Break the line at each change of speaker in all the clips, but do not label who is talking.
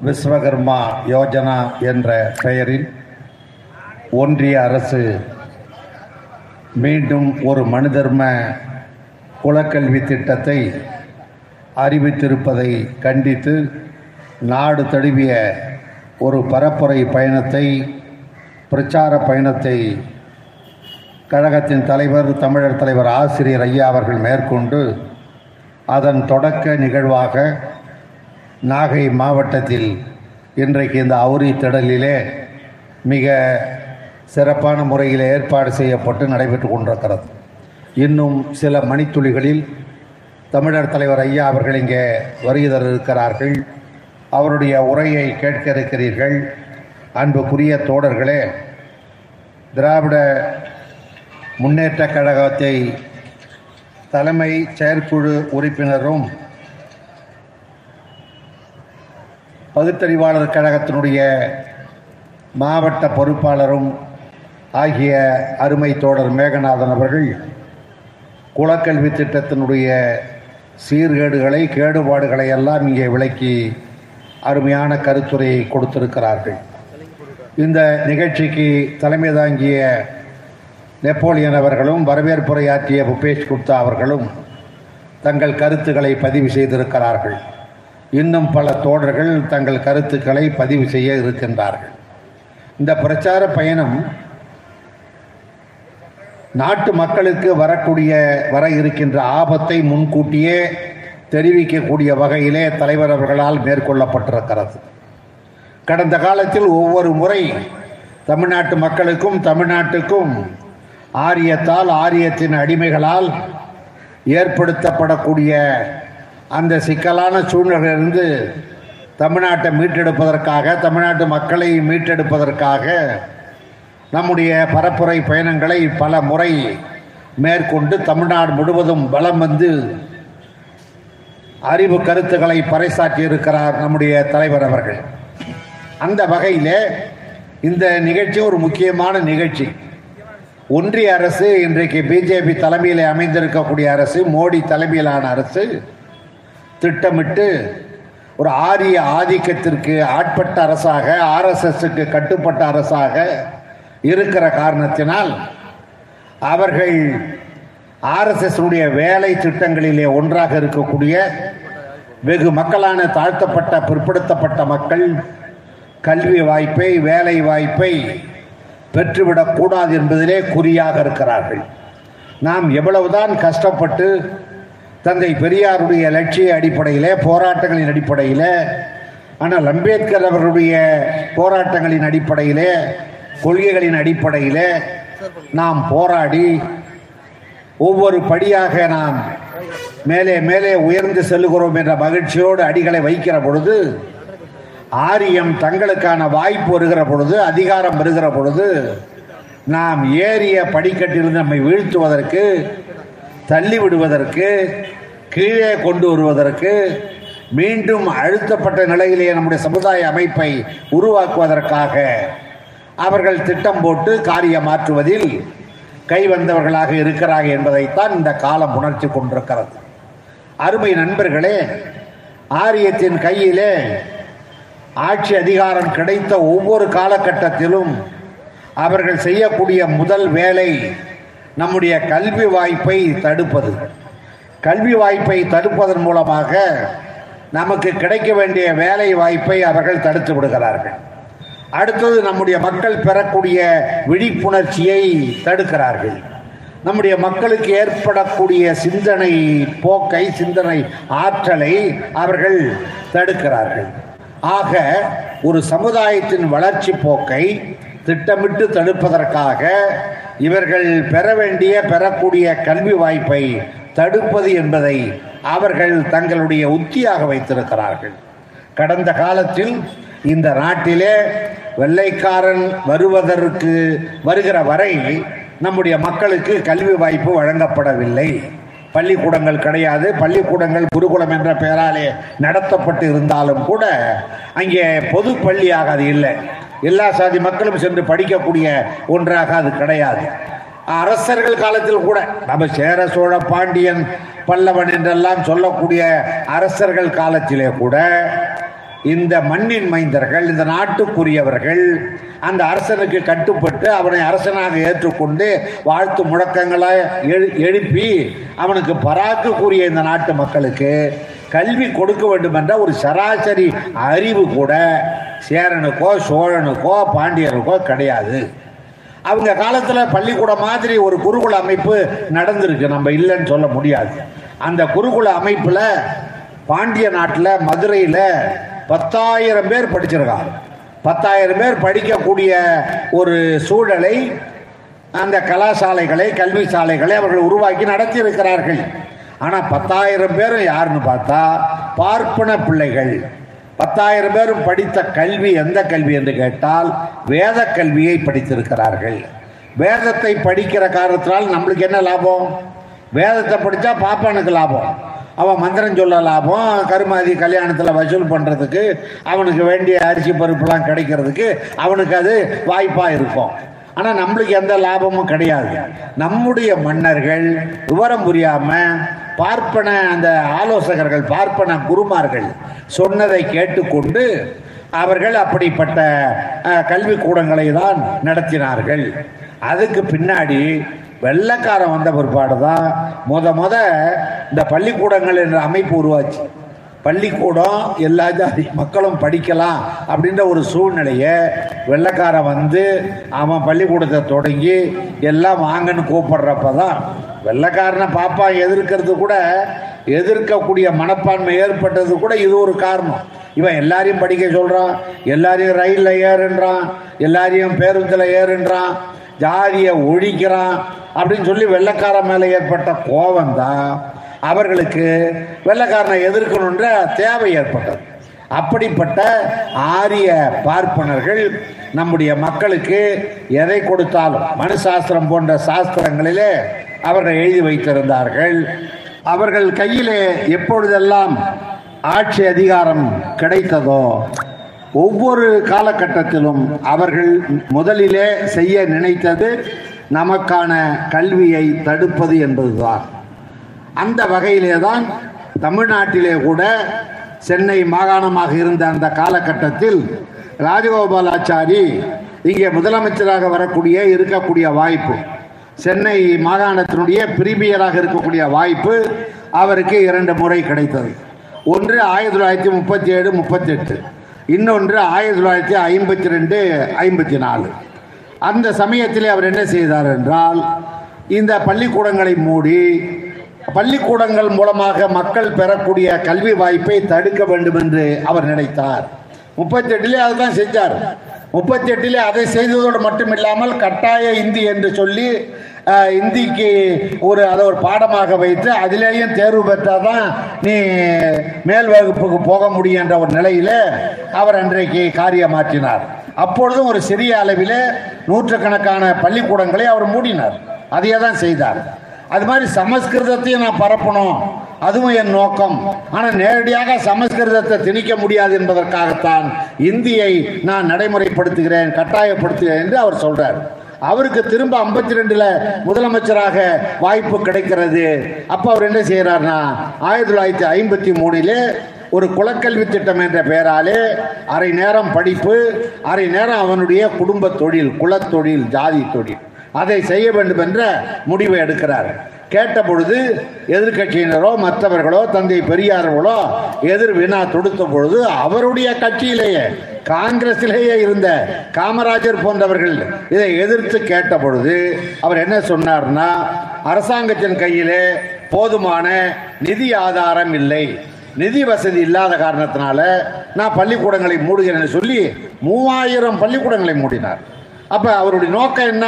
விஸ்வகர்மா யோஜனா என்ற பெயரில் ஒன்றிய அரசு மீண்டும் ஒரு மனுதர்ம குலக்கல்வி திட்டத்தை அறிவித்திருப்பதை கண்டித்து நாடு தழுவிய ஒரு பரப்புரை பயணத்தை பிரச்சார பயணத்தை கழகத்தின் தலைவர் தமிழர் தலைவர் ஆசிரியர் ஐயா அவர்கள் மேற்கொண்டு அதன் தொடக்க நிகழ்வாக நாகை மாவட்டத்தில் இன்றைக்கு இந்த அவுரி திடலிலே மிக சிறப்பான முறையில் ஏற்பாடு செய்யப்பட்டு நடைபெற்று கொண்டிருக்கிறது. இன்னும் சில மணித்துளிகளில் தமிழர் தலைவர் ஐயா அவர்கள் இங்கே வருகை இருக்கிறார்கள் அவருடைய உரையை கேட்க இருக்கிறீர்கள். அன்புக்குரிய தோழர்களே திராவிட முன்னேற்ற கழகத்தை தலைமை செயற்குழு உறுப்பினரும் பகுத்தறிவாளர் கழகத்தினுடைய மாவட்ட பொறுப்பாளரும் ஆகிய அருமை தோழர் மேகநாதன் அவர்கள் குலக்கல்வி திட்டத்தினுடைய சீர்கேடுகளை கேடுபாடுகளை எல்லாம் இங்கே விளக்கி அருமையான கருத்துரையை கொடுத்திருக்கிறார்கள். இந்த நிகழ்ச்சிக்கு தலைமை தாங்கிய நெப்போலியன் அவர்களும் வரவேற்புரையாற்றிய புபேஷ் குப்தா அவர்களும் தங்கள் கருத்துக்களை பதிவு செய்திருக்கிறார்கள். இன்னும் பல தோழர்கள் தங்கள் கருத்துக்களை பதிவு செய்ய இருக்கின்றார்கள். இந்த பிரச்சார பயணம் நாட்டு மக்களுக்கு வரக்கூடிய வர இருக்கின்ற ஆபத்தை முன்கூட்டியே தெரிவிக்கக்கூடிய வகையிலே தலைவர் அவர்களால் மேற்கொள்ளப்பட்டிருக்கிறது. கடந்த காலத்தில் ஒவ்வொரு முறை தமிழ்நாட்டு மக்களுக்கும் தமிழ்நாட்டுக்கும் ஆரியத்தால் ஆரியத்தின் அடிமைகளால் ஏற்படுத்தப்படக்கூடிய அந்த சிக்கலான சூழ்நிலையிலிருந்து தமிழ்நாட்டை மீட்டெடுப்பதற்காக தமிழ்நாட்டு மக்களை மீட்டெடுப்பதற்காக நம்முடைய பரப்புரை பயணங்களை பல முறை மேற்கொண்டு தமிழ்நாடு முழுவதும் வலம் வந்து அறிவு கருத்துக்களை பறைசாற்றி இருக்கிறார் நம்முடைய தலைவர் அவர்கள். அந்த வகையில் இந்த நிகழ்ச்சி ஒரு முக்கியமான நிகழ்ச்சி. ஒன்றிய அரசு இன்றைக்கு பிஜேபி தலைமையில் அமைந்திருக்கக்கூடிய அரசு மோடி தலைமையிலான அரசு திட்டமிட்டு ஒரு ஆரிய ஆதிக்கத்திற்கு ஆட்பட்ட அரசாக ஆர்எஸ்எஸ்க்கு கட்டுப்பட்ட அரசாக இருக்கிற காரணத்தினால் அவர்கள் ஆர்எஸ்எஸ்னுடைய வேலை திட்டங்களிலே ஒன்றாக இருக்கக்கூடிய வெகு மக்களான தாழ்த்தப்பட்ட பிற்படுத்தப்பட்ட மக்கள் கல்வி வாய்ப்பை வேலை வாய்ப்பை பெற்றுவிடக்கூடாது என்பதிலே குறியாக இருக்கிறார்கள். நாம் எவ்வளவுதான் கஷ்டப்பட்டு தந்தை பெரியாருடைய லட்சிய அடிப்படையிலே போராட்டங்களின் அடிப்படையிலே ஆனால் அம்பேத்கர் அவர்களுடைய போராட்டங்களின் அடிப்படையிலே கொள்கைகளின் அடிப்படையிலே நாம் போராடி ஒவ்வொரு படியாக நாம் மேலே மேலே உயர்ந்து செல்லுகிறோம் என்ற மகிழ்ச்சியோடு அடிகளை வைக்கிற பொழுது ஆரியம் தங்களுக்கான வாய்ப்பு வருகிற பொழுது அதிகாரம் வருகிற பொழுது நாம் ஏறிய படிக்கட்டிலிருந்து நம்மை வீழ்த்துவதற்கு தள்ளி விடுவதற்கு கீழே கொண்டு வருவதற்கு மீண்டும் அழுத்தப்பட்ட நிலையிலேயே நம்முடைய சமுதாய அமைப்பை உருவாக்குவதற்காக அவர்கள் திட்டம் போட்டு காரியம் மாற்றுவதில் கைவந்தவர்களாக இருக்கிறார்கள் என்பதைத்தான் இந்த காலம் உணர்ச்சி கொண்டிருக்கிறது. அருமை நண்பர்களே ஆரியத்தின் கையிலே ஆட்சி அதிகாரம் கிடைத்த ஒவ்வொரு காலகட்டத்திலும் அவர்கள் செய்யக்கூடிய முதல் வேலை நம்முடைய கல்வி வாய்ப்பை தடுப்பது. கல்வி வாய்ப்பை தடுப்பதன் மூலமாக நமக்கு கிடைக்க வேண்டிய வேலை வாய்ப்பை அவர்கள் தடுத்து விடுகிறார்கள். அடுத்தது நம்முடைய மக்கள் பெறக்கூடிய விழிப்புணர்ச்சியை தடுக்கிறார்கள். நம்முடைய மக்களுக்கு ஏற்படக்கூடிய சிந்தனை போக்கை சிந்தனை ஆற்றலை அவர்கள் தடுக்கிறார்கள். ஆக ஒரு சமுதாயத்தின் வளர்ச்சி போக்கை திட்டமிட்டு தடுப்பதற்காக இவர்கள் பெற வேண்டிய பெறக்கூடிய கல்வி வாய்ப்பை தடுப்பது என்பதை அவர்கள் தங்களுடைய உத்தியாக வைத்திருக்கிறார்கள். கடந்த காலத்தில் இந்த நாட்டிலே வெள்ளைக்காரன் வருவதற்கு வருகிற வரை நம்முடைய மக்களுக்கு கல்வி வாய்ப்பு வழங்கப்படவில்லை. பள்ளிக்கூடங்கள் கிடையாது. பள்ளிக்கூடங்கள் குருகுலம் என்ற பெயராலே நடத்தப்பட்டு இருந்தாலும் கூட அங்கே பொது பள்ளியாக அது இல்லை. எல்லா சாதி மக்களும் சென்று படிக்கக்கூடிய ஒன்றாக அது கிடையாது. அரசர்கள் காலத்தில் கூட நம்ம சேர சோழ பாண்டியன் பல்லவன் என்றெல்லாம் சொல்லக்கூடிய அரசர்கள் காலத்திலே கூட இந்த மண்ணின் மைந்தர்கள் இந்த நாட்டுக்குரியவர்கள் அந்த அரசனுக்கு கட்டுப்பட்டு அவனை அரசனாக ஏற்றுக்கொண்டு வாழ்த்து முழக்கங்களை எழு- எழுப்பி அவனுக்கு பராக்கு கூறிய இந்த நாட்டு மக்களுக்கு கல்வி கொடுக்க வேண்டும் என்ற ஒரு சராசரி அறிவு கூட சேரனுக்கோ சோழனுக்கோ பாண்டியனுக்கோ கிடையாது. அவங்க காலத்தில் பள்ளிக்கூடம் மாதிரி ஒரு குருகுல அமைப்பு நடந்திருக்கு நம்ம இல்லைன்னு சொல்ல முடியாது. அந்த குருகுல அமைப்பில் பாண்டிய நாட்டில் மதுரையில் பத்தாயிரம் பேர் படிச்சிருக்காங்க. பத்தாயிரம் பேர் படிக்கக்கூடிய ஒரு சூழலை அந்த கலாசாலைகளை கல்வி சாலைகளை அவர்கள் உருவாக்கி நடத்தி இருக்கிறார்கள் ஆனால் பத்தாயிரம் பேரும் யாருன்னு பார்த்தா பார்ப்பன பிள்ளைகள். பத்தாயிரம் பேரும் படித்த கல்வி எந்த கல்வி என்று கேட்டால் வேத கல்வியை படித்திருக்கிறார்கள். வேதத்தை படிக்கிற காரணத்தினால் நம்மளுக்கு என்ன லாபம்? வேதத்தை படித்தா பாப்பானுக்கு லாபம். அவன் மந்திரம் சொல்ல லாபம் கருமாதி கல்யாணத்தில் வசூல் பண்ணுறதுக்கு அவனுக்கு வேண்டிய அரிசி பருப்புலாம் கிடைக்கிறதுக்கு அவனுக்கு அது வாய்ப்பாக இருக்கும். ஆனால் நம்மளுக்கு எந்த லாபமும் கிடையாது. நம்முடைய மன்னர்கள் விவரம் புரியாமல் பார்ப்பன அந்த ஆலோசகர்கள் பார்ப்பன குருமார்கள் சொன்னதை கேட்டுக்கொண்டு அவர்கள் அப்படிப்பட்ட கல்விக்கூடங்களை தான் நடத்தினார்கள். அதுக்கு பின்னாடி வெள்ளக்காரன் வந்த பிற்பாடு தான் முத முத இந்த பள்ளிக்கூடங்கள் என்ற அமைப்பு உருவாச்சு. பள்ளிக்கூடம் எல்லா ஜாதி மக்களும் படிக்கலாம் அப்படின்ற ஒரு சூழ்நிலையை வெள்ளக்காரன் வந்து அவன் பள்ளிக்கூடத்தை தொடங்கி எல்லாம் வாங்கன்னு கூப்பிடுறப்ப தான் வெள்ளக்காரனை பாப்பா எதிர்க்கிறது கூட எதிர்க்கக்கூடிய மனப்பான்மை ஏற்பட்டது கூட இது ஒரு காரணம். இவன் எல்லாரையும் படிக்க சொல்கிறான் எல்லாரையும் ரயிலில் ஏறுன்றான் எல்லாரையும் பேருந்தில் ஏறுன்றான் ஜாதியை ஒழிக்கிறான் அப்படின்னு சொல்லி வெள்ளக்கார மேலே ஏற்பட்ட கோபம் தான் அவர்களுக்கு வெள்ளைக்காரனை எதிர்க்கணுன்ற தேவை ஏற்பட்டது. அப்படிப்பட்ட ஆரிய பார்ப்பனர்கள் நம்முடைய மக்களுக்கு எதை கொடுத்தாலும் மனு சாஸ்திரம் போன்ற சாஸ்திரங்களிலே அவர்கள் எழுதி வைத்திருந்தார்கள். அவர்கள் கையிலே எப்பொழுதெல்லாம் ஆட்சி அதிகாரம் கிடைத்ததோ ஒவ்வொரு காலகட்டத்திலும் அவர்கள் முதலிலே செய்ய நினைத்தது நமக்கான கல்வியை தடுப்பது என்பதுதான். அந்த வகையிலே தான் தமிழ்நாட்டிலே கூட சென்னை மாகாணமாக இருந்த அந்த காலகட்டத்தில் ராஜகோபாலாச்சாரி இங்கே முதலமைச்சராக வரக்கூடிய இருக்கக்கூடிய வாய்ப்பு சென்னை மாகாணத்தினுடைய பிரிமியராக இருக்கக்கூடிய வாய்ப்பு அவருக்கு இரண்டு முறை கிடைத்தது. ஒன்று ஆயிரத்தி தொள்ளாயிரத்தி முப்பத்தி ஏழு முப்பத்தெட்டு இன்னொன்று ஆயிரத்தி தொள்ளாயிரத்தி ஐம்பத்தி ரெண்டு ஐம்பத்தி நாலு. அந்த சமயத்தில் அவர் என்ன செய்தார் என்றால் இந்த பள்ளிக்கூடங்களை மூடி பள்ளிக்கூடங்கள் மூலமாக மக்கள் பெறக்கூடிய கல்வி வாய்ப்பை தடுக்க வேண்டும் என்று அவர் நினைத்தார். முப்பத்தி எட்டிலே அதுதான் செஞ்சார். முப்பத்தி எட்டிலே அதை செய்ததோடு மட்டும் இல்லாமல் கட்டாய இந்தி என்று சொல்லி இந்திக்கு ஒரு அதை ஒரு பாடமாக வைத்து அதிலேயும் தேர்வு பெற்றால் தான் நீ மேல் வகுப்புக்கு போக முடியும் என்ற ஒரு நிலையில் அவர் அன்றைக்கு காரியமாற்றினார் அப்பொழுதும் ஒரு சிறிய அளவில் நூற்றுக்கணக்கான பள்ளிக்கூடங்களை அவர் மூடினார். அதையே தான் செய்தார். அது மாதிரி சமஸ்கிருதத்தையும் நான் பரப்பணும். அதுவும் என் நோக்கம். ஆனால் நேரடியாக சமஸ்கிருதத்தை திணிக்க முடியாது என்பதற்காகத்தான் இந்தியை நான் நடைமுறைப்படுத்துகிறேன் கட்டாயப்படுத்துகிறேன் என்று அவர் சொல்றார். அவருக்கு திரும்ப ஐம்பத்தி ரெண்டுல முதலமைச்சராக வாய்ப்பு கிடைக்கிறது. அப்போ அவர் என்ன செய்யறாருன்னா ஆயிரத்தி தொள்ளாயிரத்தி ஐம்பத்தி மூணிலே ஒரு குலக்கல்வி திட்டம் என்ற பெயராலே அரை நேரம் படிப்பு அரை நேரம் அவனுடைய குடும்ப தொழில் குலத்தொழில் ஜாதி தொழில். அதை செய்ய வேண்டும் என்ற முடிவை எடுக்கிறார். கேட்ட பொழுது எதிர்கட்சியினரோ மற்றவர்களோ தந்தை பெரியார்களோ எதிர் வினா தொடுத்த பொழுது அவருடைய கட்சியிலேயே காங்கிரசிலேயே இருந்த காமராஜர் போன்றவர்கள் இதை எதிர்த்து கேட்ட பொழுது அவர் என்ன சொன்னார்னா அரசாங்கத்தின் கையிலே போதுமான நிதி ஆதாரம் இல்லை. நிதி வசதி இல்லாத காரணத்தினால நான் பள்ளிக்கூடங்களை மூடுகிறேன்னு சொல்லி மூவாயிரம் பள்ளிக்கூடங்களை மூடினார். அப்போ அவருடைய நோக்கம் என்ன?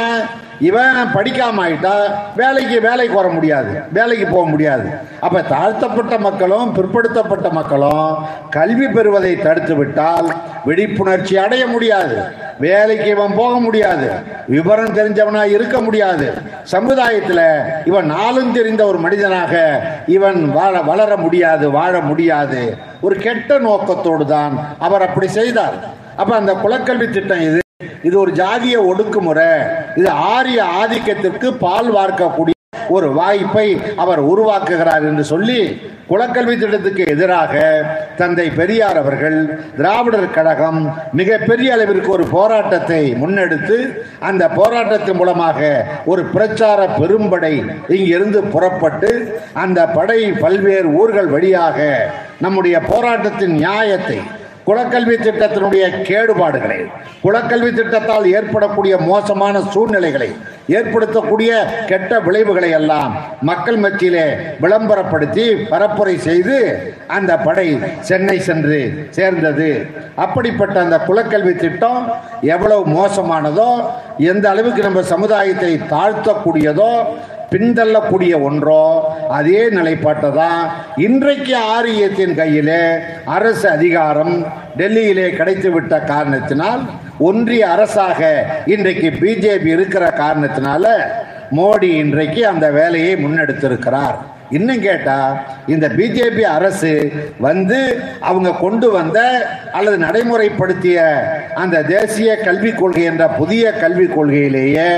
இவன் படிக்காம ஆயிட்டா வேலைக்கு வேலைக்கு வர முடியாது வேலைக்கு போக முடியாது. அப்ப தாழ்த்தப்பட்ட மக்களும் பிற்படுத்தப்பட்ட மக்களும் கல்வி பெறுவதை தடுத்து விட்டால் விழிப்புணர்ச்சி அடைய முடியாது. வேலைக்கு இவன் போக முடியாது. விவரம் தெரிஞ்சவனா இருக்க முடியாது. சமுதாயத்தில் இவன் நாளும் தெரிந்த ஒரு மனிதனாக இவன் வாழ வளர முடியாது வாழ முடியாது. ஒரு கெட்ட நோக்கத்தோடு தான் அவர் அப்படி செய்தார். அப்ப அந்த குலக்கல்வி திட்டம் இது. இது ஒரு ஜாதிய ஒடுக்குமுறை. இது ஆரிய ஆதிக்கத்திற்கு பால் வார்க்கக்கூடிய ஒரு வாய்ப்பை அவர் உருவாக்குகிறார் என்று சொல்லி குலக்கல்வி திட்டத்துக்கு எதிராக தந்தை பெரியார் அவர்கள் திராவிடர் கழகம் மிகப்பெரிய அளவிற்கு ஒரு போராட்டத்தை முன்னெடுத்து அந்த போராட்டத்தின் மூலமாக ஒரு பிரச்சார பெரும்படை இங்கிருந்து புறப்பட்டு அந்த படை பல்வேறு ஊர்கள் வழியாக நம்முடைய போராட்டத்தின் நியாயத்தை குலக்கல்வி திட்டத்தினுடைய கேடுபாடுகளை குலக்கல்வி திட்டத்தால் ஏற்படக்கூடிய மோசமான சூழ்நிலைகளை ஏற்படுத்தக்கூடிய கெட்ட விளைவுகளை எல்லாம் மக்கள் மத்தியிலே விளம்பரப்படுத்தி பரப்புரை செய்து அந்த படை சென்னை சென்று சேர்ந்தது. அப்படிப்பட்ட அந்த குலக்கல்வி திட்டம் எவ்வளவு மோசமானதோ எந்த அளவுக்கு நம்ம சமுதாயத்தை தாழ்த்தக்கூடியதோ பின்தள்ளக்கூடிய ஒன்றோ அதே நிலைப்பாட்டை தான் இன்றைக்கு ஆரியத்தின் கையிலே அரசு அதிகாரம் டெல்லியிலே கிடைத்துவிட்ட காரணத்தினால் ஒன்றிய அரசாக இன்றைக்கு பிஜேபி இருக்கிற காரணத்தினால மோடி இன்றைக்கு அந்த வேலையை முன்னெடுத்திருக்கிறார். இன்னும் கேட்டா இந்த பிஜேபி அரசு வந்து அவங்க கொண்டு வந்த அல்லது நடைமுறைப்படுத்திய அந்த தேசிய கல்விக் கொள்கை என்ற புதிய கல்விக் கொள்கையிலேயே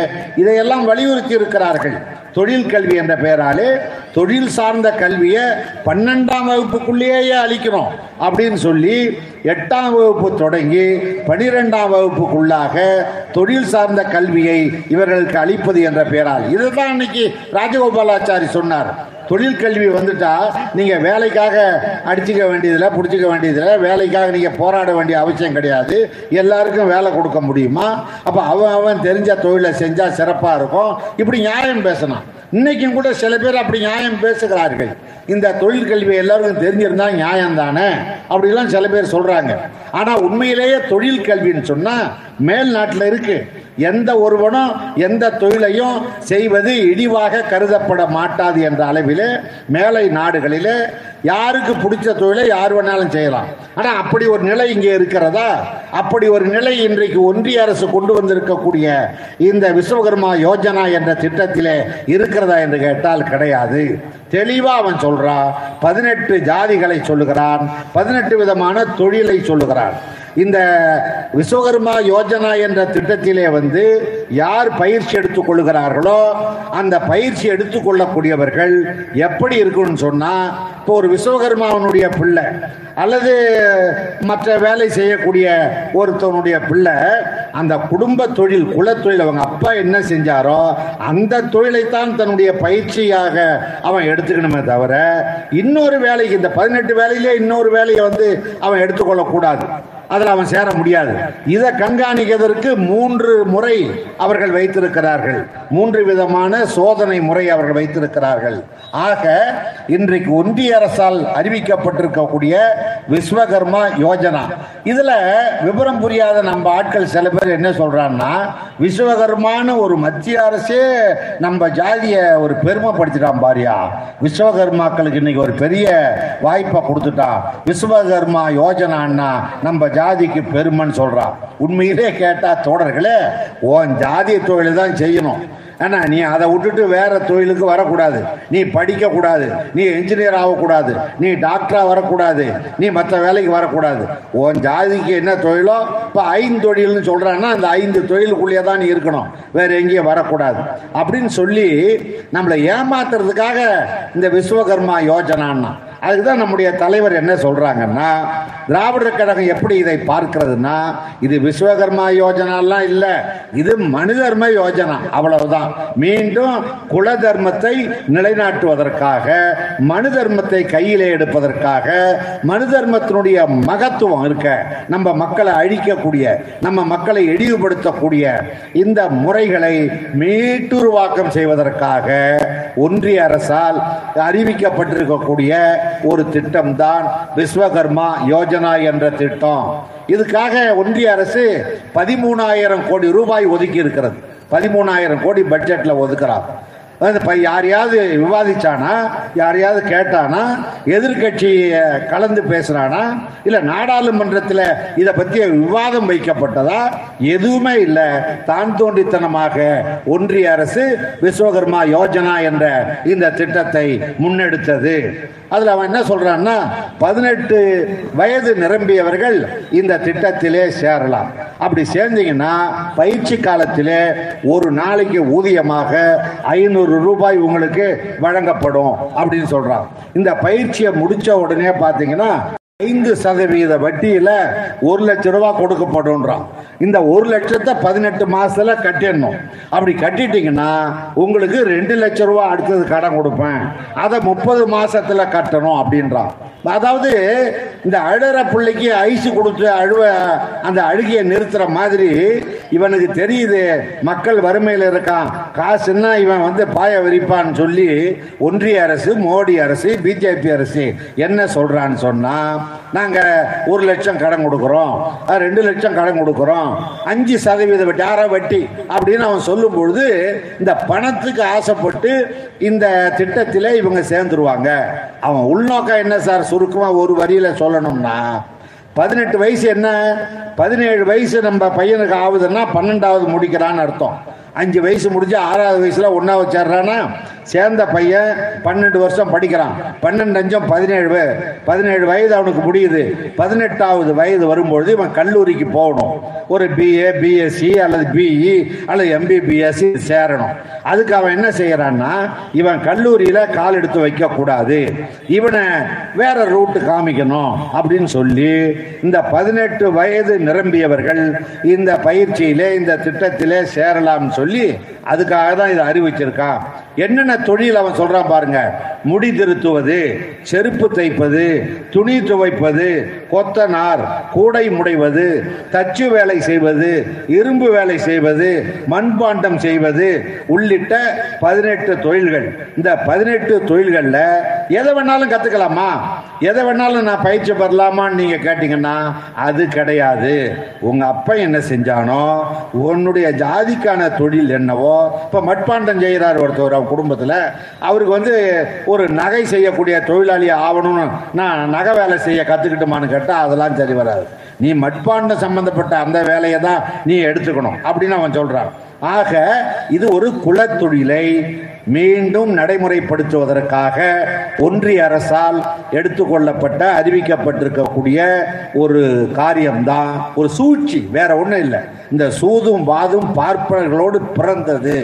இதையெல்லாம் வலியுறுத்தி இருக்கிறார்கள். தொழில் கல்வி என்ற பெயராலே தொழில் சார்ந்த கல்வியை பன்னெண்டாம் வகுப்புக்குள்ளேயே அளிக்கணும் அப்படின்னு சொல்லி எட்டாம் வகுப்பு தொடங்கி பனிரெண்டாம் வகுப்புக்குள்ளாக தொழில் சார்ந்த கல்வியை இவர்களுக்கு அளிப்பது என்ற பெயரால். இதுதான் இன்னைக்கு ராஜகோபாலாச்சாரி சொன்னார். தொழில் கல்வி வந்துட்டா நீங்க வேலைக்காக அடிச்சுக்க வேண்டியதில்லை பிடிச்சிக்க வேண்டியதில்லை. வேலைக்காக நீங்க போராட வேண்டிய அவசியம் கிடையாது. எல்லாருக்கும் வேலை கொடுக்க முடியுமா? அப்ப அவன் அவன் தெரிஞ்ச தொழிலை செஞ்சா சிறப்பா இருக்கும். இப்படி நியாயம் பேசணும். இன்னைக்கும் கூட சில பேர் அப்படி நியாயம் பேசுகிறார்கள். இந்த தொழில் கல்வி எல்லாருக்கும் தெரிஞ்சிருந்தா நியாயம் தானே அப்படிலாம் சில பேர் சொல்றாங்க. ஆனா உண்மையிலேயே தொழில் கல்வின்னு சொன்னா மேல் நாட்டில் இருக்கு. எந்த ஒருவனும் எந்த தொழிலையும் செய்வது இழிவாக கருதப்பட மாட்டாது என்ற அளவிலே மேலை நாடுகளிலே யாருக்கு பிடிச்ச தொழிலை யார் வேணாலும் செய்யலாம். ஆனால் அப்படி ஒரு நிலை இங்கே இருக்கிறதா? அப்படி ஒரு நிலை இன்றைக்கு ஒன்றிய அரசு கொண்டு வந்திருக்கக்கூடிய இந்த விஸ்வகர்மா யோஜனா என்ற திட்டத்திலே இருக்கிறதா என்று கேட்டால் கிடையாது. தெளிவா அவன் சொல்றான். பதினெட்டு ஜாதிகளை சொல்லுகிறான். பதினெட்டு விதமான தொழிலை சொல்லுகிறான். இந்த விஸ்வகர்மா யோஜனா என்ற திட்டத்திலே வந்து யார் பயிற்சி எடுத்துக் கொள்கிறார்களோ அந்த பயிற்சி எடுத்துக்கொள்ளக்கூடியவர்கள் எப்படி இருக்கும்னு சொன்னா இப்போ ஒரு விஸ்வகர்மாவனுடைய பிள்ளை அல்லது மற்ற வேலை செய்யக்கூடிய ஒருத்தவனுடைய பிள்ளை அந்த குடும்ப தொழில் குலத்தொழில் அவங்க அப்பா என்ன செஞ்சாரோ அந்த தொழிலைத்தான் தன்னுடைய பயிற்சியாக அவன் எடுத்துக்கணுமே தவிர இன்னொரு வேலைக்கு இந்த பதினெட்டு வேலையிலே இன்னொரு வேலையை வந்து அவன் எடுத்துக்கொள்ளக்கூடாது அதில் அவன் சேர முடியாது. இதை கண்காணிக்கிறதற்கு மூன்று முறை அவர்கள் வைத்திருக்கிறார்கள். மூன்று விதமான சோதனை முறை அவர்கள் வைத்திருக்கிறார்கள். ஆக இன்றைக்கு ஒன்றிய அரசால் அறிவிக்கப்பட்டிருக்கக்கூடிய விஸ்வகர்மா யோஜனா. இதுல விவரம் புரியாத நம்ம ஆட்கள் சில பேர் என்ன சொல்றான்னா விஸ்வகர்மான்னு ஒரு மத்திய அரசே நம்ம ஜாதியை ஒரு பெருமைப்படுத்திட்டான் பாரியா. விஸ்வகர்மாக்களுக்கு இன்னைக்கு ஒரு பெரிய வாய்ப்பை கொடுத்துட்டான் விஸ்வகர்மா யோஜனான்னா நம்ம ஜாதிக்கு பெருமைன்னு சொல்றான் உண்மையிலே கேட்டா தோழர்களே ஓன் ஜாதிய தொழில் தான் செய்யணும். ஏன்னா நீ அதை விட்டுட்டு வேற தொழிலுக்கு வரக்கூடாது. நீ படிக்க கூடாது நீ என்ஜினியர் ஆகக்கூடாது. நீ டாக்டரா வரக்கூடாது. நீ மற்ற வேலைக்கு வரக்கூடாது. உன் ஜாதிக்கு என்ன தொழிலோ இப்போ ஐந்து தொழில்னு சொல்றாங்கன்னா அந்த ஐந்து தொழிலுக்குள்ளேயே தான் நீ இருக்கணும். வேற எங்கேயும் வரக்கூடாது. அப்படின்னு சொல்லி நம்மளை ஏமாத்துறதுக்காக இந்த விஸ்வகர்மா யோஜனான்னா அதுக்கு தான் நம்முடைய தலைவர் என்ன சொல்றாங்கன்னா திராவிடர் கழகம் எப்படி இதை பார்க்கிறதுனா இது விஸ்வகர்மா யோஜனாலாம் இல்லை இது மனுதர்ம யோஜனா அவ்வளவுதான். மீண்டும் குல தர்மத்தை நிலைநாட்டுவதற்காக மனு தர்மத்தை கையிலே எடுப்பதற்காக மனு தர்மத்தினுடைய மகத்துவம் இருக்க நம்ம மக்களை அழிக்கக்கூடிய நம்ம மக்களை இழிவுபடுத்தக்கூடிய இந்த முறைகளை மீட்டுருவாக்கம் செய்வதற்காக ஒன்றிய அரசால் அறிவிக்கப்பட்டிருக்கக்கூடிய ஒரு திட்டம் தான் விஸ்வகர்மா யோஜனா என்ற திட்டம். இதுக்காக ஒன்றிய அரசு பதிமூணாயிரம் கோடி ரூபாய் ஒதுக்கி இருக்கிறது. பதிமூணாயிரம் கோடி பட்ஜெட்ல ஒதுக்குறாங்க. அது இப்போ யாரையாவது விவாதிச்சானா? யாரையாவது கேட்டானா? எதிர்கட்சியை கலந்து பேசுகிறானா இல்லை நாடாளுமன்றத்தில் இதை பற்றிய விவாதம் வைக்கப்பட்டதா? எதுவுமே இல்லை. தான் தோண்டித்தனமாக ஒன்றிய அரசு விஸ்வகர்மா யோஜனா என்ற இந்த திட்டத்தை முன்னெடுத்தது. அதில் அவன் என்ன சொல்றான்னா பதினெட்டு வயது நிரம்பியவர்கள் இந்த திட்டத்திலே சேரலாம். அப்படி சேர்ந்தீங்கன்னா பயிற்சி காலத்திலே ஒரு நாளைக்கு ஊதியமாக ஐநூறு ரூபாய் உங்களுக்கு வழங்கப்படும் அப்படின்னு சொல்றான். இந்த பயிற்சியை முடிச்ச உடனே பாத்தீங்கன்னா ஐந்து சதவீத வட்டியில ஒரு லட்சம் ரூபா கொடுக்கப்படும்ன்றான். இந்த ஒரு லட்சத்தை பதினெட்டு மாசத்துல கட்டிடணும். அப்படி கட்டிட்டீங்கன்னா உங்களுக்கு ரெண்டு லட்சம் ரூபா அடுத்தது கடன் கொடுப்பேன். அதை முப்பது மாசத்துல கட்டணும் அப்படின்றான். அதாவது இந்த அழுற பிள்ளைக்கு ஐசு கொடுத்து அழுவ அந்த அழுகிய நிறுத்துற மாதிரி இவனுக்கு தெரியுது. மக்கள் வறுமையில் இருக்கான். காசுன்னா இவன் வந்து பாய விரிப்பான்னு சொல்லி ஒன்றிய அரசு மோடி அரசு பிஜேபி அரசு என்ன சொல்றான்னு சொன்னா நாங்கள் ஒரு லட்சம் கடன் கொடுக்குறோம். ரெண்டு லட்சம் கடன் கொடுக்குறோம். அஞ்சு சதவீத வட்டி ஆறாம் வட்டி அப்படின்னு அவன் சொல்லும் பொழுது இந்த பணத்துக்கு ஆசைப்பட்டு இந்த திட்டத்திலே இவங்க சேர்ந்துருவாங்க. அவன் உள்நோக்கம் என்ன சார்? சுருக்கமாக ஒரு வரியில் சொல்லணும்னா பதினெட்டு வயசு என்ன? பதினேழு வயசு நம்ம பையனுக்கு ஆகுதுன்னா பன்னெண்டாவது முடிக்கிறான்னு அர்த்தம். அஞ்சு வயசு முடிஞ்சு ஆறாவது வயசுல ஒன்றாவது சேர்றானா? சேர்ந்த பையன் பன்னெண்டு வருஷம் படிக்கிறான். பன்னெண்டு அஞ்சம் பதினேழு பதினேழு வயது அவனுக்கு முடியுது. பதினெட்டாவது வயது வரும்பொழுது இவன் கல்லூரிக்கு போகணும். ஒரு பிஏ பிஎஸ்சி அல்லது பிஇ அல்லது எம்பிபிஎஸ்சி சேரணும். அதுக்கு அவன் என்ன செய்யறான்னா இவன் கல்லூரியில கால் எடுத்து வைக்க கூடாது இவனை வேற ரூட்டு காமிக்கணும் அப்படின்னு சொல்லி இந்த பதினெட்டு வயது நிரம்பியவர்கள் இந்த பயிற்சியிலே இந்த திட்டத்திலே சேரலாம்னு சொல்லி அதுக்காக தான் இதை அறிவிச்சிருக்கான் என்னென்ன தொழில் அவன் சொல்றான் பாருங்க. முடி திருத்துவது செருப்பு தைப்பது துணி துவைப்பது கொத்தனார் கூடை முடைவது தச்சு வேலை செய்வது இரும்பு வேலை செய்வது மண்பாண்டம் செய்வது உள்ளிட்ட பதினெட்டு தொழில்கள். இந்த பதினெட்டு தொழில்களில் எதை வேணாலும் கத்துக்கலாமா? எதை வேணாலும் நான் பயிற்சி பெறலாமான்னு நீங்க கேட்டீங்கன்னா அது கிடையாது. உங்க அப்பா என்ன செஞ்சானோ உன்னுடைய ஜாதிக்கான தொழில் என்னவோ இப்ப மட்பாண்டம் செய்கிறார் ஒருத்தர் குடும்பத்தில். அவருக்கு வந்து ஒரு நகை செய்யக்கூடிய தொழிலாளி ஆகணும்னு நான் நகை வேலை செய்ய கற்றுக்கிட்டுமான்னு கேட்டால் அதெல்லாம் சரி வராது. நீ மட்பாண்டம் சம்பந்தப்பட்ட அந்த வேலையை தான் நீ எடுத்துக்கணும் அப்படின்னு அவன் சொல்கிறான் ஆக இது ஒரு குலத்தொழிலை மீண்டும் நடைமுறைப்படுத்துவதற்காக ஒன்றிய அரசால் எடுத்துக்கொள்ளப்பட்ட அறிவிக்கப்பட்டிருக்கக்கூடிய ஒரு காரியம்தான் ஒரு சூழ்ச்சி. வேற ஒன்றும் இல்லை. இந்த சூதும் வாதும் பார்ப்பனர்களோடு பிறந்தது.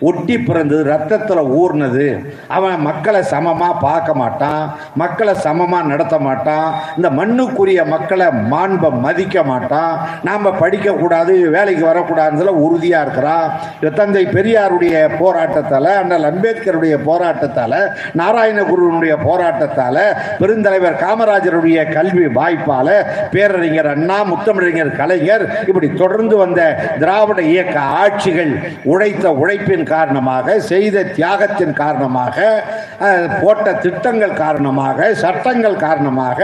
ஒட்டி பிறந்தது ரத்தத்தில் ஊர்னது. அவன் மக்களை சமமாக பார்க்க மாட்டான் மக்களை சமமாக நடத்த மாட்டான் இந்த மண்ணுக்குரிய மக்களை மாண்பை மதிக்க மாட்டான். நாம் படிக்கக்கூடாது வேலைக்கு வரக்கூடாதுல உறுதியாக இருக்கிறான் தந்தை பெரியாருடைய போராட்டத்தால் அண்ணல் அம்பேத்கருடைய போராட்டத்தால் நாராயணகுருவனுடைய போராட்டத்தால் பெருந்தலைவர் காமராஜருடைய கல்வி வாய்ப்பால் பேரறிஞர் அண்ணா முத்தமிழறிஞர் கலைஞர் இப்படி தொடர்ந்து வந்த திராவிட இயக்க ஆட்சிகள் உழைத்த உழைப்பின் காரணமாக செய்த தியாகத்தின் காரணமாக போட்ட திட்டங்கள் காரணமாக சட்டங்கள் காரணமாக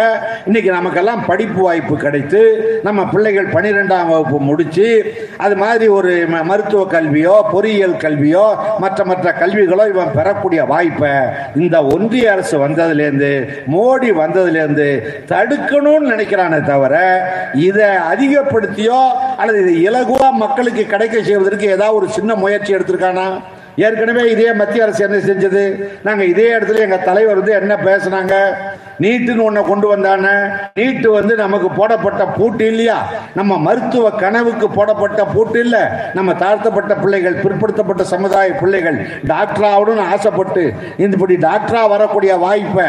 இன்னைக்கு நமக்கெல்லாம் படிப்பு வாய்ப்பு கிடைத்து நம்ம பிள்ளைகள் பன்னிரெண்டாம் வகுப்பு முடிச்சு அது மாதிரி ஒரு ம- மருத்துவ கல்வியோ பொறியியல் கல்வியோ மற்ற மற்ற கல்விகளோ இவன் பெறக்கூடிய வாய்ப்பை இந்த ஒன்றிய அரசு வந்ததுலேருந்து மோடி வந்ததுலேருந்து தடுக்கணும்னு நினைக்கிறானே தவிர இதை அதிகப்படுத்தியோ அல்லது இதை இலகுவா மக்களுக்கு கிடைக்க செய்வதற்கு ஏதாவது ஒரு சின்ன முயற்சி எடுத்திருக்கானா? ஏற்கனவே இதே மத்திய அரசு என்ன செஞ்சது? நாங்கள் இதே இடத்துல எங்கள் தலைவர் வந்து என்ன பேசுனாங்க? நீட்டுன்னு ஒன்றை கொண்டு வந்தானே? நீட்டு வந்து நமக்கு போடப்பட்ட பூட்டு இல்லையா? நம்ம மருத்துவ கனவுக்கு போடப்பட்ட பூட்டு இல்ல. நம்ம தாழ்த்தப்பட்ட பிள்ளைகள் பிற்படுத்தப்பட்ட சமுதாய பிள்ளைகள் டாக்டர் ஆகணும்னு ஆசைப்பட்டு இப்படி டாக்டரா வரக்கூடிய வாய்ப்பை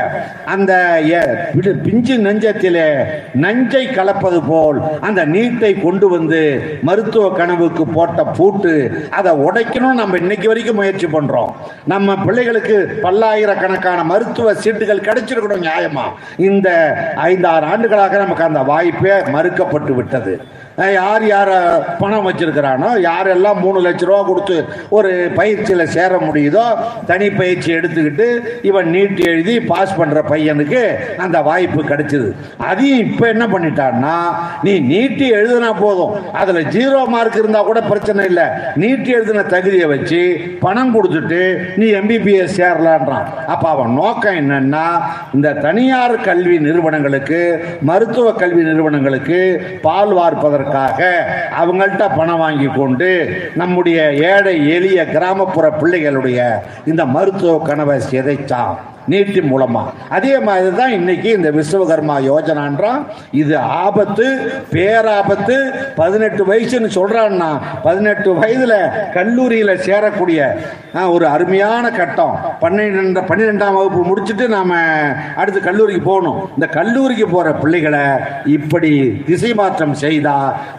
அந்த எ- பிஞ்சு நெஞ்சத்திலே நஞ்சை கலப்பது போல் அந்த நீட்டை கொண்டு வந்து மருத்துவ கனவுக்கு போட்ட பூட்டு அதை உடைக்கணும் நம்ம இன்னைக்கு வரைக்கும் முயற்சி பண்றோம். நம்ம பிள்ளைகளுக்கு பல்லாயிரக்கணக்கான மருத்துவ சீட்டுகள் கிடைச்சிருக்கணும் நியாயமா? இந்த ஐந்தாறு ஆண்டுகளாக நமக்கு அந்த வாய்ப்பே மறுக்கப்பட்டு விட்டது. யார் யார் பணம் வச்சிருக்கிறானோ யாரெல்லாம் மூணு லட்ச ரூபா கொடுத்து ஒரு பயிற்சியில் சேர முடியுதோ தனி பயிற்சி எடுத்துக்கிட்டு இவன் நீட் எழுதி பாஸ் பண்ணுற பையனுக்கு அந்த வாய்ப்பு கிடைச்சிது. அதையும் இப்போ என்ன பண்ணிட்டான்னா நீ நீட்டி எழுதுனா போதும். அதில் ஜீரோ மார்க் இருந்தால் கூட பிரச்சனை இல்லை. நீட்டி எழுதின தகுதியை வச்சு பணம் கொடுத்துட்டு நீ எம்பிபிஎஸ் சேரலான்றான். அப்போ அவன் நோக்கம் என்னன்னா இந்த தனியார் கல்வி நிறுவனங்களுக்கு மருத்துவ கல்வி நிறுவனங்களுக்கு பால் செய்வதற்காக அவங்கள்ட்ட பணம் வாங்கி கொண்டு நம்முடைய ஏழை எளிய கிராமப்புற பிள்ளைகளுடைய இந்த மருத்துவ கனவை சிதைச்சான். நீட்டி மூலமா. அதே மாதிரி தான் இன்னைக்கு இந்த விஸ்வகர்மா யோஜனான்றான் இது ஆபத்து பேராபத்து பதினெட்டு வயசுன்னு சொல்றான்னா பதினெட்டு வயதுல கல்லூரியில சேரக்கூடிய ஒரு அருமையான கட்டம். பன்னிரெண்டு பன்னிரெண்டாம் வகுப்பு முடிச்சுட்டு நாம அடுத்து கல்லூரிக்கு போகணும். இந்த கல்லூரிக்கு போற பிள்ளைகளை இப்படி திசை மாற்றம் செய்தா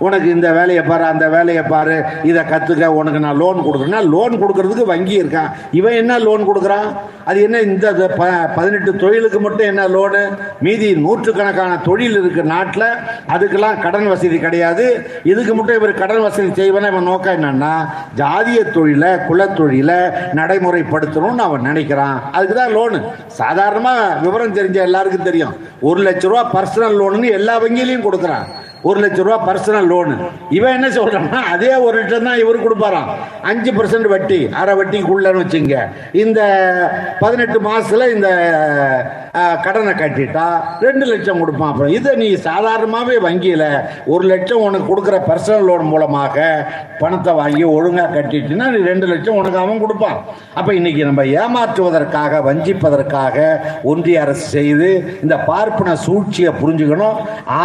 உனக்கு இந்த வேலையை பாரு அந்த வேலையை பாரு இதை கத்துக்க உனக்கு நான் லோன் கொடுக்குறேன்னா லோன் கொடுக்கறதுக்கு வங்கி இருக்கான். இவன் என்ன லோன் கொடுக்குறான்? அது என்ன இந்த பதினெட்டு தொழிலுக்கு மட்டும் என்ன லோனு மீதி நூற்றுக்கணக்கான தொழில் இருக்கு நாட்டில். அதுக்கெல்லாம் கடன் வசதி கிடையாது. இதுக்கு மட்டும் இவர் கடன் வசதி செய்வன இவன் நோக்கம் என்னன்னா ஜாதிய தொழிலை குலத்தொழிலை நடைமுறைப்படுத்தணும்னு அவன் நினைக்கிறான். அதுக்கு தான் லோனு சாதாரணமாக விவரம் தெரிஞ்ச எல்லாருக்கும் தெரியும். ஒரு லட்ச ரூபா பர்சனல் லோனுன்னு எல்லா வங்கியிலையும் கொடுக்குறான். ஒரு லட்ச ரூபா பர்சனல் லோனு இவன் என்ன சொல்றான்னா அதே ஒரு லட்சம் தான் இவர் கொடுப்பாராம். அஞ்சு பர்சன்ட் வட்டி அரை வட்டிக்குள்ளன்னு வச்சுங்க. இந்த பதினெட்டு மாசத்துல இந்த கடனை கட்டிட்டா ரெண்டு லட்சம் கொடுப்பான். அப்புறம் இதை நீ சாதாரணமாகவே வங்கியில் ஒரு லட்சம் உனக்கு கொடுக்குற பர்சனல் லோன் மூலமாக பணத்தை வாங்கி ஒழுங்காக கட்டிட்டுனா நீ ரெண்டு லட்சம் உனக்கு அவன் கொடுப்பான். அப்போ இன்னைக்கு நம்ம ஏமாற்றுவதற்காக வஞ்சிப்பதற்காக ஒன்றிய அரசு செய்து இந்த பார்ப்பன சூழ்ச்சியை புரிஞ்சுக்கணும்.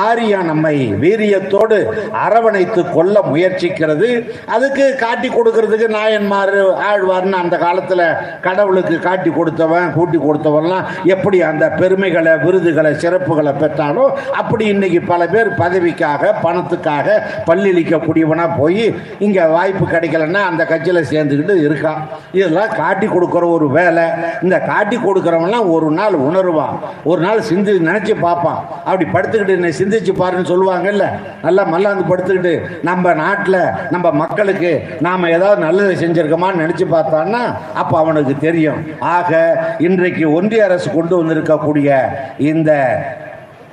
ஆரியா நம்மை வீரியத்தோடு அரவணைத்து கொல்ல முயற்சிக்கிறது. அதுக்கு காட்டி கொடுக்கறதுக்கு நாயன்மார் ஆழ்வார்னு அந்த காலத்தில் கடவுளுக்கு காட்டி கொடுத்தவன் கூட்டி கொடுத்தவன்லாம் எப்படி அந்த பெருமைகளை விருதுகளை சிறப்புகளை பெற்றாலும் அப்படி இன்னைக்கு பல பேர் பதவிக்காக பணத்துக்காக பல்லிழிக்கக்கூடியவனா போய் இங்கே வாய்ப்பு கிடைக்கலன்னா அந்த கட்சியில் சேர்ந்துக்கிட்டு இருக்கான் இதெல்லாம் காட்டி கொடுக்குற ஒரு வேலை. இந்த காட்டி கொடுக்குறவன்லாம் ஒரு நாள் உணர்வான். ஒரு நாள் சிந்தி நினைச்சு பார்ப்பான். அப்படி படுத்துக்கிட்டு என்னை சிந்திச்சு பாருன்னு சொல்லுவாங்கல்ல நல்லா மல்லாந்து படுத்துக்கிட்டு நம்ம நாட்டில் நம்ம மக்களுக்கு நாம ஏதாவது நல்லது செஞ்சிருக்கோமான்னு நினைச்சு பார்த்தான்னா அப்போ அவனுக்கு தெரியும். ஆக இன்றைக்கு ஒன்றிய அரசு கொண்டு வந்திருக்கக்கூடிய இந்த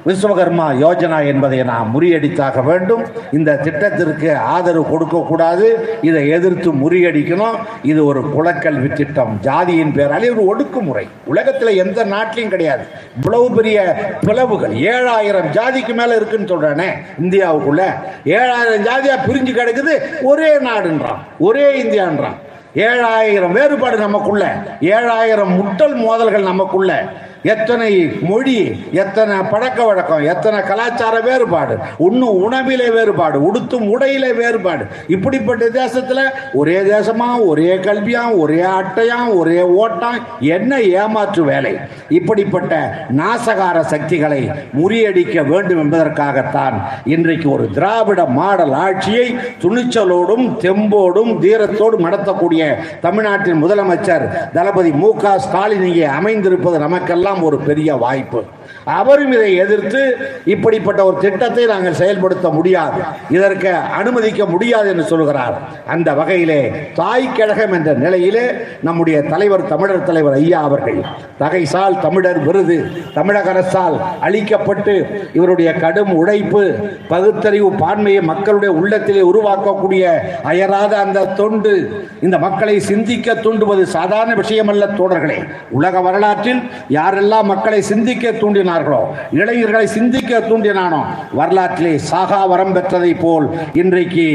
விஸ்வகர்மா யோஜனா என்பதை நாம் முறியடித்தாக வேண்டும். இந்த திட்டத்திற்கு ஆதரவு கொடுக்கக்கூடாது. இதை எதிர்த்து முறியடிக்கணும். இது ஒரு குலக்கல்வி திட்டம். ஜாதியின் பேராலே ஒரு ஒடுக்குமுறை. உலகத்தில் எந்த நாட்டிலையும் கிடையாது. இவ்வளவு பெரிய பிளவுகள். ஏழாயிரம் ஜாதிக்கு மேலே இருக்குன்னு சொல்கிறானே இந்தியாவுக்குள்ள. ஏழாயிரம் ஜாதியாக பிரிஞ்சு கிடக்குது. ஒரே நாடுன்றான். ஒரே இந்தியான்றான். ஏழாயிரம் வேறுபாடு நமக்குள்ள. ஏழாயிரம் முட்டல் மோதல்கள் நமக்குள்ள. எத்தனை மொழி எத்தனை பழக்க வழக்கம் எத்தனை கலாச்சார வேறுபாடு உண்ணும் உணவிலே வேறுபாடு உடுத்தும் உடையிலே வேறுபாடு. இப்படிப்பட்ட தேசத்துல ஒரே தேசமா ஒரே கல்வியா ஒரே அட்டையா ஒரே ஓட்டம் என்ன ஏமாற்று வேலை? இப்படிப்பட்ட நாசகார சக்திகளை முறியடிக்க வேண்டும் என்பதற்காகத்தான் இன்றைக்கு ஒரு திராவிட மாடல் ஆட்சியை துணிச்சலோடும் தெம்போடும் தீரத்தோடும் நடத்தக்கூடிய தமிழ்நாட்டின் முதலமைச்சர் தளபதி மு க ஸ்டாலின் இங்கே அமைந்திருப்பது நமக்கெல்லாம் ஒரு பெரிய வாய்ப்பு. அவரும் இதை எதிர்த்து இப்படிப்பட்ட ஒரு திட்டத்தை நாங்கள் செயல்படுத்த முடியாது. இதற்கு அனுமதிக்க முடியாது என்று சொல்கிறார். அந்த வகையிலே தாய் கழகம் என்ற நிலையிலே நம்முடைய தலைவர் தமிழர் தலைவர் ஐயா அவர்கள் தகைசால் தமிழர் விருது தமிழக அரசால் அளிக்கப்பட்டு இவருடைய கடும் உழைப்பு பகுத்தறிவு பான்மையை மக்களுடைய உள்ளத்திலே உருவாக்கக்கூடிய அயராத அந்த தொண்டு இந்த மக்களை சிந்திக்க தூண்டுவது சாதாரண விஷயமல்ல தோழர்களே. உலக வரலாற்றில் யாரெல்லாம் மக்களை சிந்திக்க தூண்டினார்களோ இளைஞர்களை சிந்திக்க தூண்டினானோ வரலாற்றிலே சாகா வரம் பெற்றதை போல் இன்றைக்கு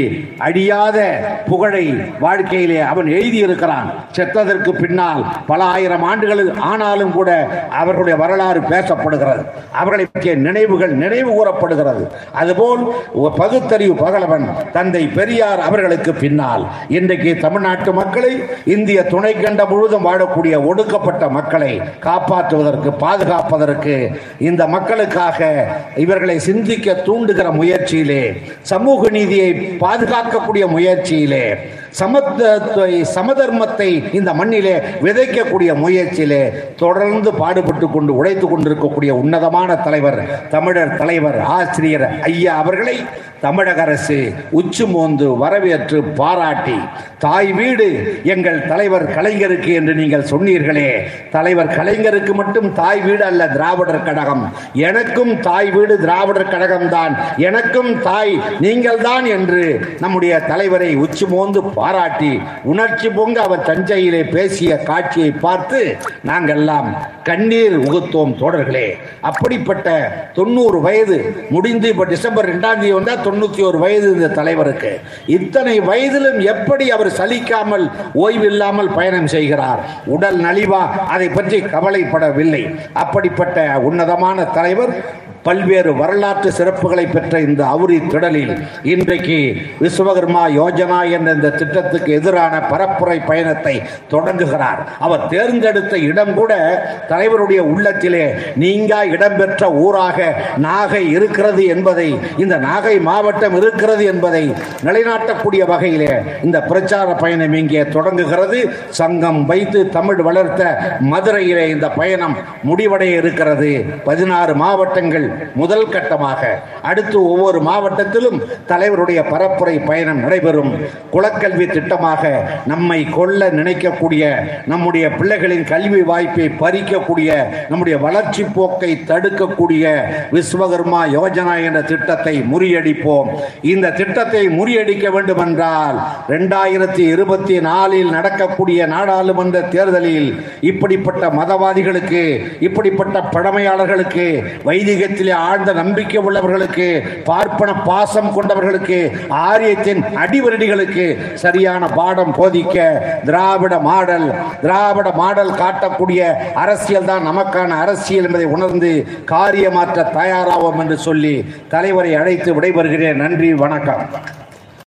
அழியாத புகழை வாழ்க்கையிலே அவன் எழுதியிருக்கிறான் செத்ததற்கு பின்னால் பல ஆயிரம் ஆண்டுகள் ஆனாலும் கூட அவர்களுடைய வரலாறு பேசப்படுகிறது. அவர்களை பற்றிய நினைவுகள் நினைவு கூறப்படுகிறது. அதுபோல் பகுத்தறிவு பகலவன் தந்தை பெரியார் அவர்களுக்கு பின்னால் இன்றைக்கு தமிழ்நாட்டு மக்களை இந்திய துணை கண்டம் முழுவதும் வாழக்கூடிய ஒடுக்கப்பட்ட மக்களை காப்பாற்றுவதற்கு பாதுகாப்பதற்கு இந்த மக்களுக்காக இவர்களை சிந்திக்க தூண்டுகிற முயற்சியிலே சமூக நீதியை பாதுகாக்கக்கூடிய முயற்சியிலே சமத்துவத்தை சமதர்மத்தை இந்த மண்ணிலே விதைக்கக்கூடிய முயற்சியிலே தொடர்ந்து பாடுபட்டு கொண்டு உழைத்து கொண்டிருக்கக்கூடிய உன்னதமான தலைவர் தமிழர் தலைவர் ஆசிரியர் ஐயா அவர்களை தமிழக அரசு உச்சு மோந்து வரவேற்று பாராட்டி தாய் வீடு எங்கள் தலைவர் கலைஞருக்கு என்று நீங்கள் சொன்னீர்களே. தலைவர் கலைஞருக்கு மட்டும் தாய் வீடு அல்ல திராவிடர் கழகம். எனக்கும் தாய் வீடு திராவிடர் கழகம் தான். எனக்கும் தாய் நீங்கள் தான் என்று நம்முடைய தலைவரை உச்சி மோந்து பாராட்டி உணர்ச்சி பொங்க அவர் தஞ்சையிலே பேசிய காட்சியை பார்த்து நாங்கெல்லாம் கண்ணீர் உகுத்தோம் தோழர்களே. அப்படிப்பட்ட தொண்ணூறு வயது முடிந்து இப்ப டிசம்பர் ரெண்டாம் தேதி வந்தா தொண்ணூத்தி ஒரு வயது இந்த தலைவருக்கு. இத்தனை வயதிலும் எப்படி அவர் சலிக்காமல் ஓய்வில்லாமல் பயணம் செய்கிறார். உடல் நலிவா? அதை பற்றி கவலைப்படவில்லை. அப்படிப்பட்ட உன்னதமான தலைவர் பல்வேறு வரலாற்று சிறப்புகளை பெற்ற இந்த அவுரி திடலில் இன்றைக்கு விஸ்வகர்மா யோஜனா என்ற இந்த திட்டத்துக்கு எதிரான பரப்புரை பயணத்தை தொடங்குகிறார். அவர் தேர்ந்தெடுத்த இடம் கூட தலைவருடைய உள்ளத்திலே நீங்க இடம்பெற்ற ஊராக நாகை இருக்கிறது என்பதை இந்த நாகை மாவட்டம் இருக்கிறது என்பதை நிலைநாட்டக்கூடிய வகையிலே இந்த பிரச்சார பயணம் இங்கே தொடங்குகிறது. சங்கம் வைத்து தமிழ் வளர்த்த மதுரையிலே இந்த பயணம் முடிவடைய இருக்கிறது. பதினாறு மாவட்டங்கள் முதல் கட்டமாக அடுத்து ஒவ்வொரு மாவட்டத்திலும் தலைவருடைய பரப்புரை பயணம் நடைபெறும். குலக்கல்வி திட்டமாக நம்மை கொல்ல நினைக்கக்கூடிய நம்முடைய பிள்ளைகளின் கல்வி வாய்ப்பை பறிக்கக்கூடிய நம்முடைய வளர்ச்சி போக்கை தடுக்கக்கூடிய விஸ்வகர்மா யோஜனா என்ற திட்டத்தை முறியடிப்போம். இந்த திட்டத்தை முறியடிக்க வேண்டும் என்றால் இரண்டாயிரத்தி இருபத்தி நாலில் நடக்கக்கூடிய நாடாளுமன்ற தேர்தலில் இப்படிப்பட்ட மதவாதிகளுக்கு இப்படிப்பட்ட பழமையாளர்களுக்கு வைதிகத்தில் ஆழ்ந்த நம்பிக்கை உள்ளவர்களுக்கு பார்ப்பன பாசம் கொண்டவர்களுக்கு ஆரியத்தின் அடிவரடிகளுக்கு சரியான பாடம் போதிக்க திராவிட மாடல் திராவிட மாடல் காட்டக்கூடிய அரசியல் தான் நமக்கான அரசியல் என்பதை உணர்ந்து காரியமாற்ற தயாராவோம் என்று சொல்லி தலைவரை அழைத்து விடைபெறுகிறேன். நன்றி வணக்கம்.